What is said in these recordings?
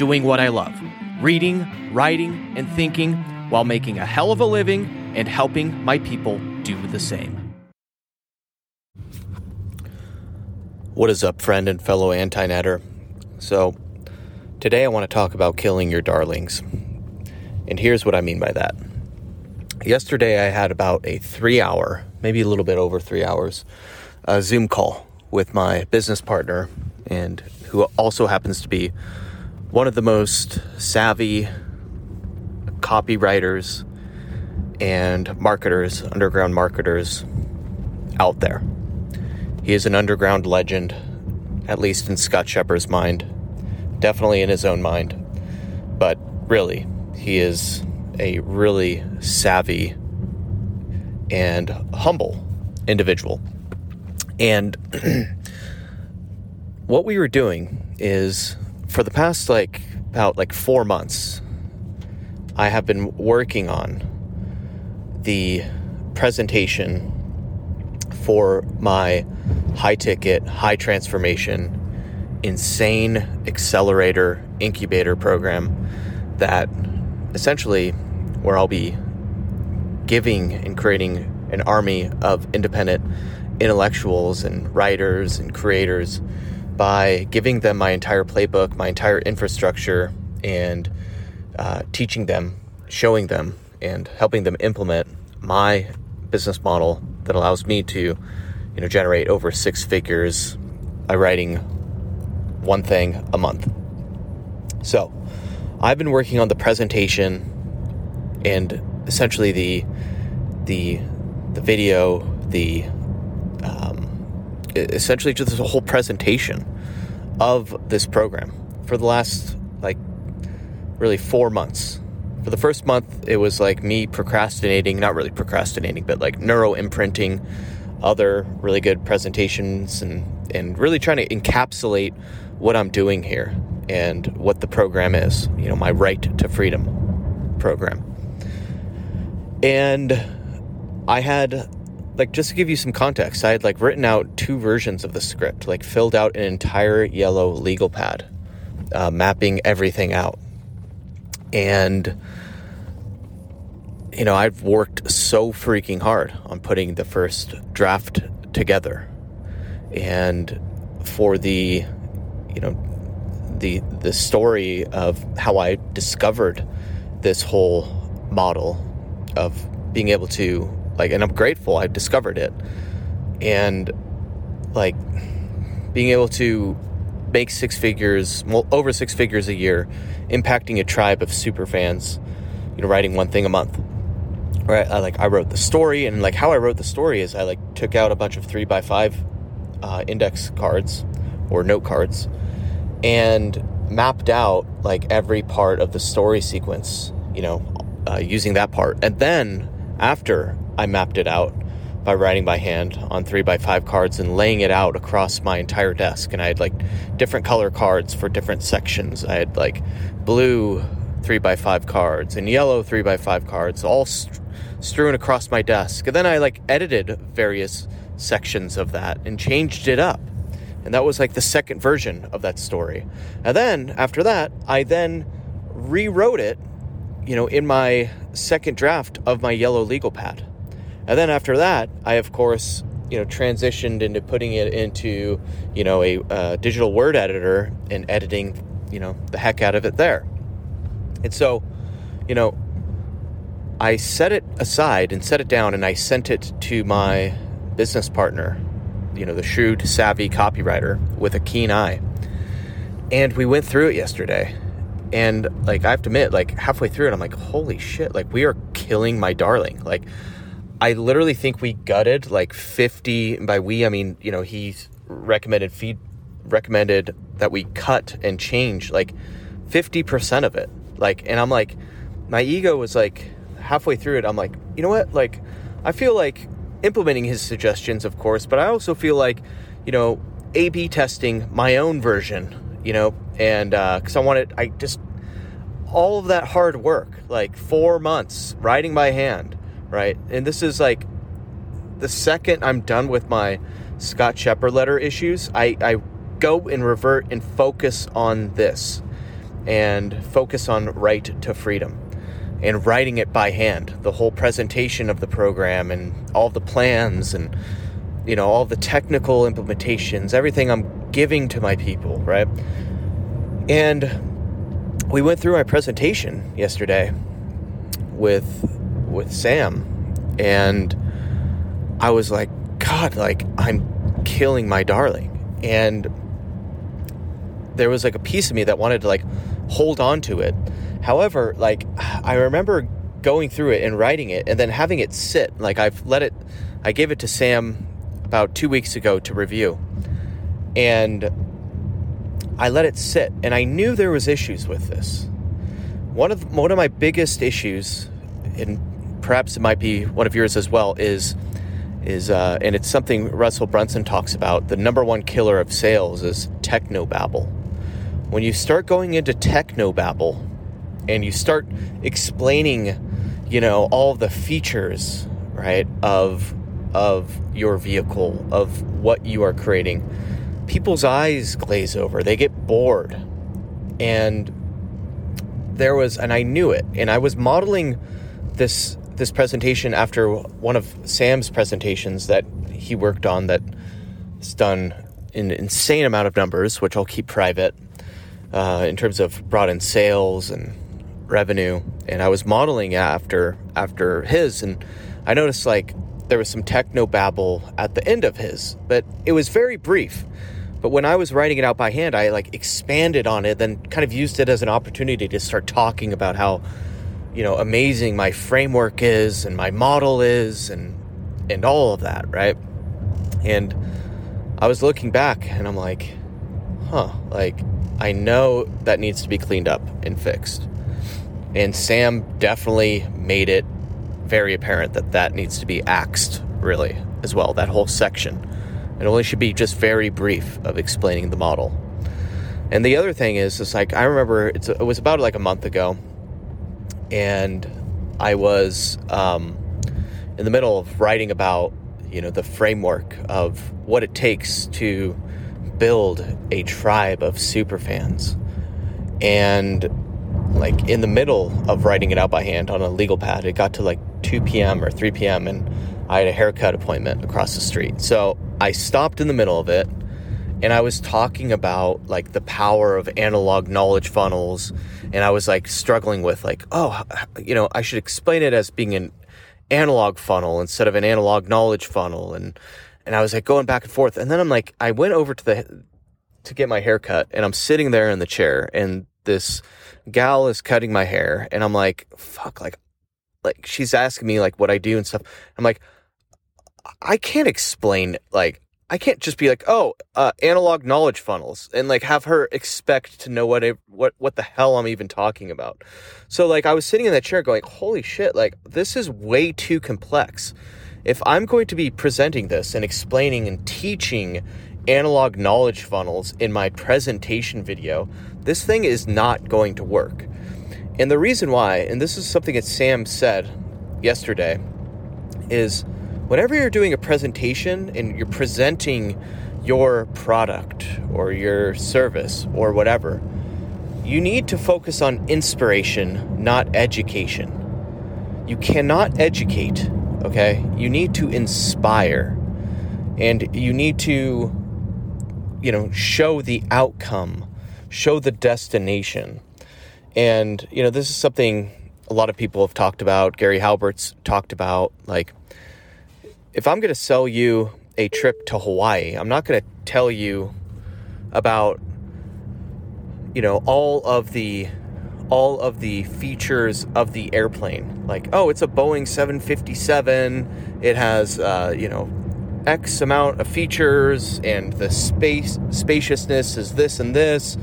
doing what I love reading, writing, and thinking while making a hell of a living and helping my people do the same. What is up, friend and fellow Antinetter? So, today I want to talk about killing your darlings. And here's what I mean by that. Yesterday, I had about a three hour, maybe a little bit over three hours, a Zoom call with my business partner and who also happens to be one of the most savvy copywriters and marketers, underground marketers out there. He is an underground legend, at least in Scott Scheper's mind, definitely in his own mind. But really, he is a really savvy and humble individual. And what we were doing is for the past like about like four months, I have been working on the presentation for my high ticket, high transformation, insane accelerator incubator program that essentially where I'll be giving and creating an army of independent intellectuals and writers and creators by giving them my entire playbook, my entire infrastructure, and uh, teaching them, showing them, and helping them implement my business model that allows me to, you know, generate over six figures by writing one thing a month. So, I've been working on the presentation and essentially the the the video, the um, essentially just a whole presentation of this program for the last like really four months. For the first month, it was like me procrastinating, not really procrastinating, but like neuro imprinting other really good presentations and, and really trying to encapsulate what I'm doing here and what the program is, you know, my right to freedom program. And I had like just to give you some context, I had like written out two versions of the script, like filled out an entire yellow legal pad, uh, mapping everything out. And you know, I've worked so freaking hard on putting the first draft together. And for the you know, the the story of how I discovered this whole model of being able to like and i'm grateful i discovered it. And like being able to make six figures well over six figures a year impacting a tribe of super fans you know writing one thing a month. Right? I like i wrote the story and like how i wrote the story is i like took out a bunch of three by five uh, index cards or note cards and mapped out like every part of the story sequence you know uh, using that part. And then after I mapped it out by writing by hand on three by five cards and laying it out across my entire desk. And I had like different color cards for different sections. I had like blue three by five cards and yellow three by five cards all st- strewn across my desk. And then I like edited various sections of that and changed it up. And that was like the second version of that story. And then after that, I then rewrote it, you know, in my second draft of my yellow legal pad. And then after that, I of course, you know, transitioned into putting it into, you know, a uh, digital word editor and editing, you know, the heck out of it there. And so, you know, I set it aside and set it down and I sent it to my business partner, you know, the shrewd, savvy copywriter with a keen eye. And we went through it yesterday. And like I have to admit, like halfway through it, I'm like, holy shit, like we are killing my darling. Like I literally think we gutted like 50 by we I mean, you know, he recommended feed recommended that we cut and change like 50% of it. Like, and I'm like, my ego was like halfway through it. I'm like, you know what? Like, I feel like implementing his suggestions, of course, but I also feel like, you know, A B testing my own version, you know, and because uh, I wanted, I just, all of that hard work, like four months writing by hand, right? And this is like the second I'm done with my Scott Scheper letter issues, I, I go and revert and focus on this and focus on right to freedom and writing it by hand the whole presentation of the program and all the plans and you know all the technical implementations everything i'm giving to my people right and we went through my presentation yesterday with with sam and i was like god like i'm killing my darling and there was like a piece of me that wanted to like hold on to it. However, like I remember going through it and writing it and then having it sit. Like I've let it I gave it to Sam about 2 weeks ago to review. And I let it sit and I knew there was issues with this. One of one of my biggest issues and perhaps it might be one of yours as well is is uh, and it's something Russell Brunson talks about. The number one killer of sales is technobabble when you start going into technobabble and you start explaining, you know, all the features, right, of of your vehicle, of what you are creating, people's eyes glaze over. They get bored. And there was and I knew it. And I was modeling this this presentation after one of Sam's presentations that he worked on that's done an insane amount of numbers, which I'll keep private uh, in terms of brought in sales and revenue. And I was modeling after after his, and I noticed like there was some techno babble at the end of his, but it was very brief. But when I was writing it out by hand, I like expanded on it, then kind of used it as an opportunity to start talking about how, you know, amazing my framework is and my model is and and all of that, right? And I was looking back and I'm like, huh, like I know that needs to be cleaned up and fixed. And Sam definitely made it very apparent that that needs to be axed, really, as well, that whole section. It only should be just very brief of explaining the model. And the other thing is, it's like, I remember it was about like a month ago, and I was um, in the middle of writing about, you know, the framework of what it takes to build a tribe of super fans. And like in the middle of writing it out by hand on a legal pad, it got to like 2 p.m. or 3 p.m. and I had a haircut appointment across the street. So I stopped in the middle of it and I was talking about like the power of analog knowledge funnels and I was like struggling with like, oh, you know, I should explain it as being an analog funnel instead of an analog knowledge funnel and and I was like going back and forth. And then I'm like, I went over to the to get my hair cut, and I'm sitting there in the chair, and this gal is cutting my hair, and I'm like, fuck, like, like she's asking me like what I do and stuff. I'm like, I can't explain like I can't just be like, oh, uh, analog knowledge funnels, and like have her expect to know what it, what what the hell I'm even talking about. So like I was sitting in that chair going, holy shit, like this is way too complex if I'm going to be presenting this and explaining and teaching analog knowledge funnels in my presentation video, this thing is not going to work. And the reason why, and this is something that Sam said yesterday, is whenever you're doing a presentation and you're presenting your product or your service or whatever, you need to focus on inspiration, not education. You cannot educate okay? You need to inspire and you need to, you know, show the outcome, show the destination. And, you know, this is something a lot of people have talked about. Gary Halbert's talked about. Like, if I'm going to sell you a trip to Hawaii, I'm not going to tell you about, you know, all of the all of the features of the airplane. Like, oh, it's a Boeing 757. It has, uh, you know, X amount of features, and the space spaciousness is this and this,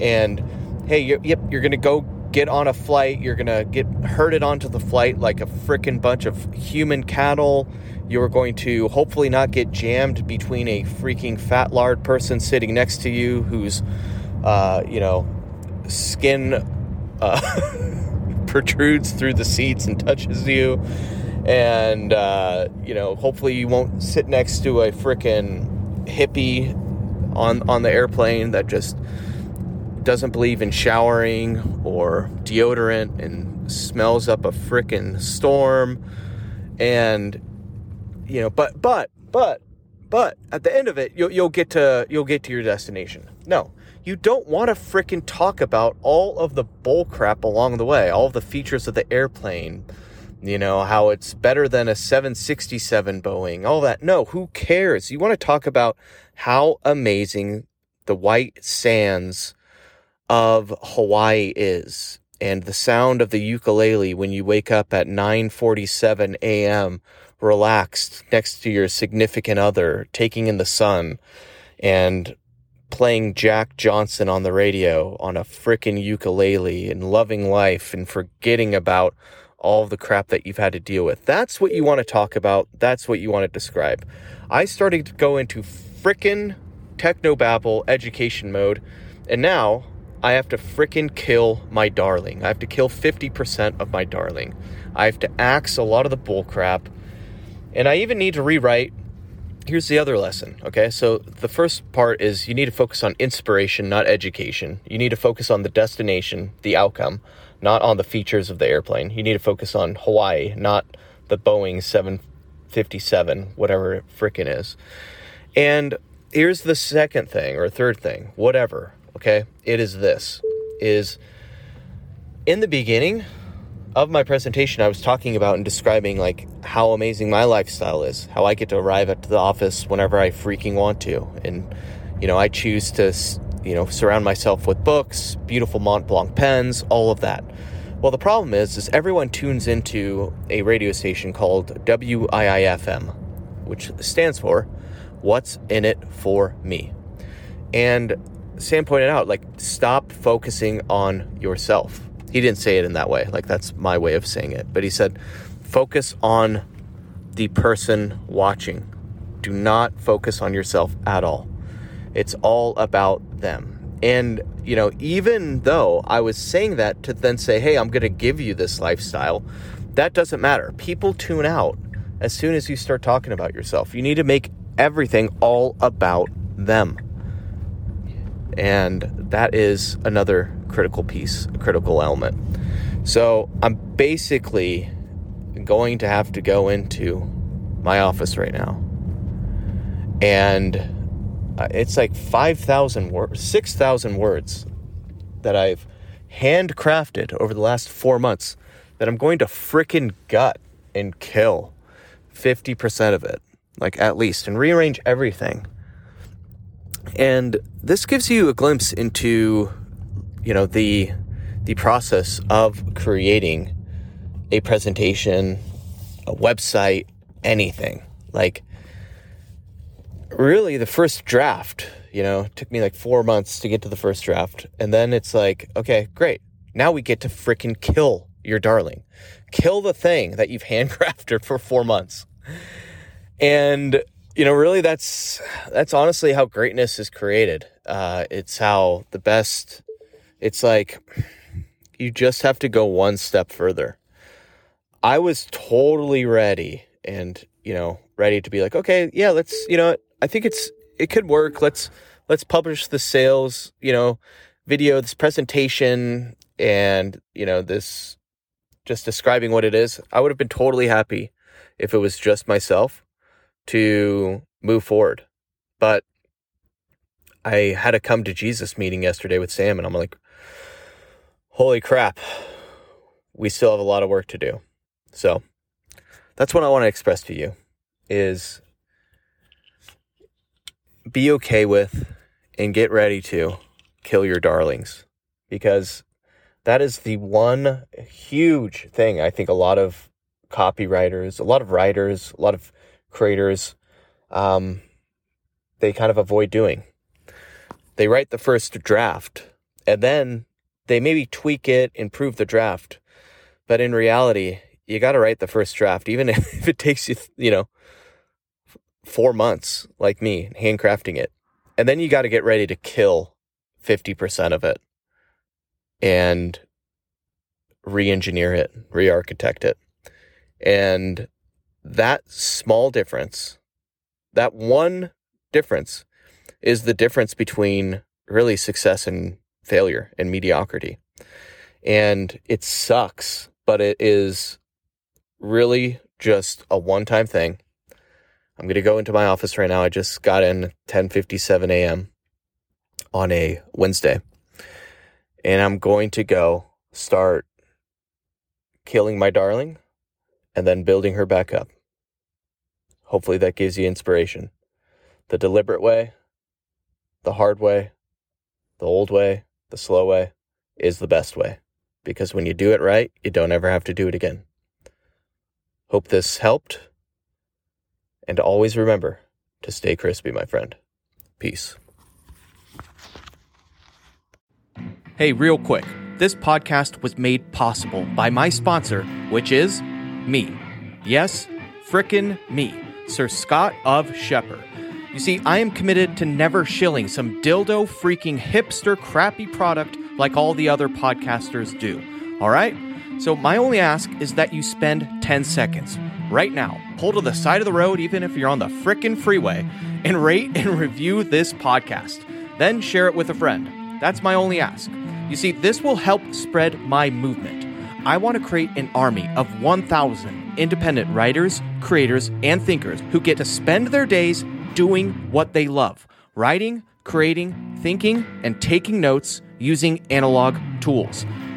and hey, you're, yep, you're going to go get on a flight. You're going to get herded onto the flight like a freaking bunch of human cattle. You're going to hopefully not get jammed between a freaking fat lard person sitting next to you who's, uh, you know, skin uh, protrudes through the seats and touches you. And, uh, you know, hopefully you won't sit next to a freaking hippie on, on the airplane that just doesn't believe in showering or deodorant and smells up a freaking storm. And, you know, but, but, but, but at the end of it, you'll, you'll get to, you'll get to your destination. No, you don't want to freaking talk about all of the bull crap along the way, all of the features of the airplane, you know, how it's better than a 767 Boeing, all that. No, who cares? You want to talk about how amazing the white sands of Hawaii is and the sound of the ukulele when you wake up at 9:47 a.m. relaxed next to your significant other taking in the sun and playing Jack Johnson on the radio on a frickin' ukulele and loving life and forgetting about all the crap that you've had to deal with. That's what you want to talk about. That's what you want to describe. I started to go into frickin' technobabble education mode, and now I have to frickin' kill my darling. I have to kill 50% of my darling. I have to axe a lot of the bullcrap. And I even need to rewrite here's the other lesson. Okay. So the first part is you need to focus on inspiration, not education. You need to focus on the destination, the outcome, not on the features of the airplane. You need to focus on Hawaii, not the Boeing 757, whatever it frickin' is. And here's the second thing or third thing, whatever. Okay. It is this is in the beginning, of my presentation, I was talking about and describing like how amazing my lifestyle is, how I get to arrive at the office whenever I freaking want to, and you know I choose to you know surround myself with books, beautiful Mont Blanc pens, all of that. Well, the problem is, is everyone tunes into a radio station called WIIFM, which stands for "What's in it for me," and Sam pointed out, like, stop focusing on yourself he didn't say it in that way. Like that's my way of saying it. But he said, focus on the person watching. Do not focus on yourself at all. It's all about them. And, you know, even though I was saying that to then say, hey, I'm going to give you this lifestyle, that doesn't matter. People tune out as soon as you start talking about yourself. You need to make everything all about them. And that is another critical piece, a critical element. So I'm basically going to have to go into my office right now. And uh, it's like 5,000 words, 6,000 words that I've handcrafted over the last four months that I'm going to fricking gut and kill 50% of it, like at least, and rearrange everything. And this gives you a glimpse into you know the the process of creating a presentation, a website, anything. Like really the first draft, you know, took me like 4 months to get to the first draft. And then it's like, okay, great. Now we get to freaking kill your darling. Kill the thing that you've handcrafted for 4 months. And you know, really that's that's honestly how greatness is created. Uh, it's how the best it's like you just have to go one step further. I was totally ready and, you know, ready to be like, okay, yeah, let's, you know, I think it's it could work. Let's let's publish the sales, you know, video, this presentation and, you know, this just describing what it is. I would have been totally happy if it was just myself to move forward. But I had a come to Jesus meeting yesterday with Sam and I'm like, holy crap, we still have a lot of work to do. So that's what I want to express to you is be okay with and get ready to kill your darlings because that is the one huge thing I think a lot of copywriters, a lot of writers, a lot of creators, um, they kind of avoid doing. They write the first draft and then they maybe tweak it, improve the draft, but in reality, you got to write the first draft, even if it takes you, you know, four months, like me, handcrafting it. And then you got to get ready to kill 50% of it and re engineer it, re architect it. And that small difference, that one difference, is the difference between really success and failure and mediocrity. And it sucks, but it is really just a one time thing. I'm going to go into my office right now. I just got in 10:57 a.m. on a Wednesday. And I'm going to go start killing my darling and then building her back up. Hopefully that gives you inspiration. The deliberate way, the hard way, the old way, the slow way is the best way. Because when you do it right, you don't ever have to do it again. Hope this helped. And always remember to stay crispy, my friend. Peace. Hey, real quick. This podcast was made possible by my sponsor, which is me. Yes, frickin' me, Sir Scott of Scheper. You see, I am committed to never shilling some dildo freaking hipster crappy product like all the other podcasters do. All right? So, my only ask is that you spend 10 seconds right now, pull to the side of the road, even if you're on the frickin' freeway, and rate and review this podcast. Then share it with a friend. That's my only ask. You see, this will help spread my movement. I want to create an army of 1,000 independent writers, creators, and thinkers who get to spend their days doing what they love writing, creating, thinking, and taking notes using analog tools,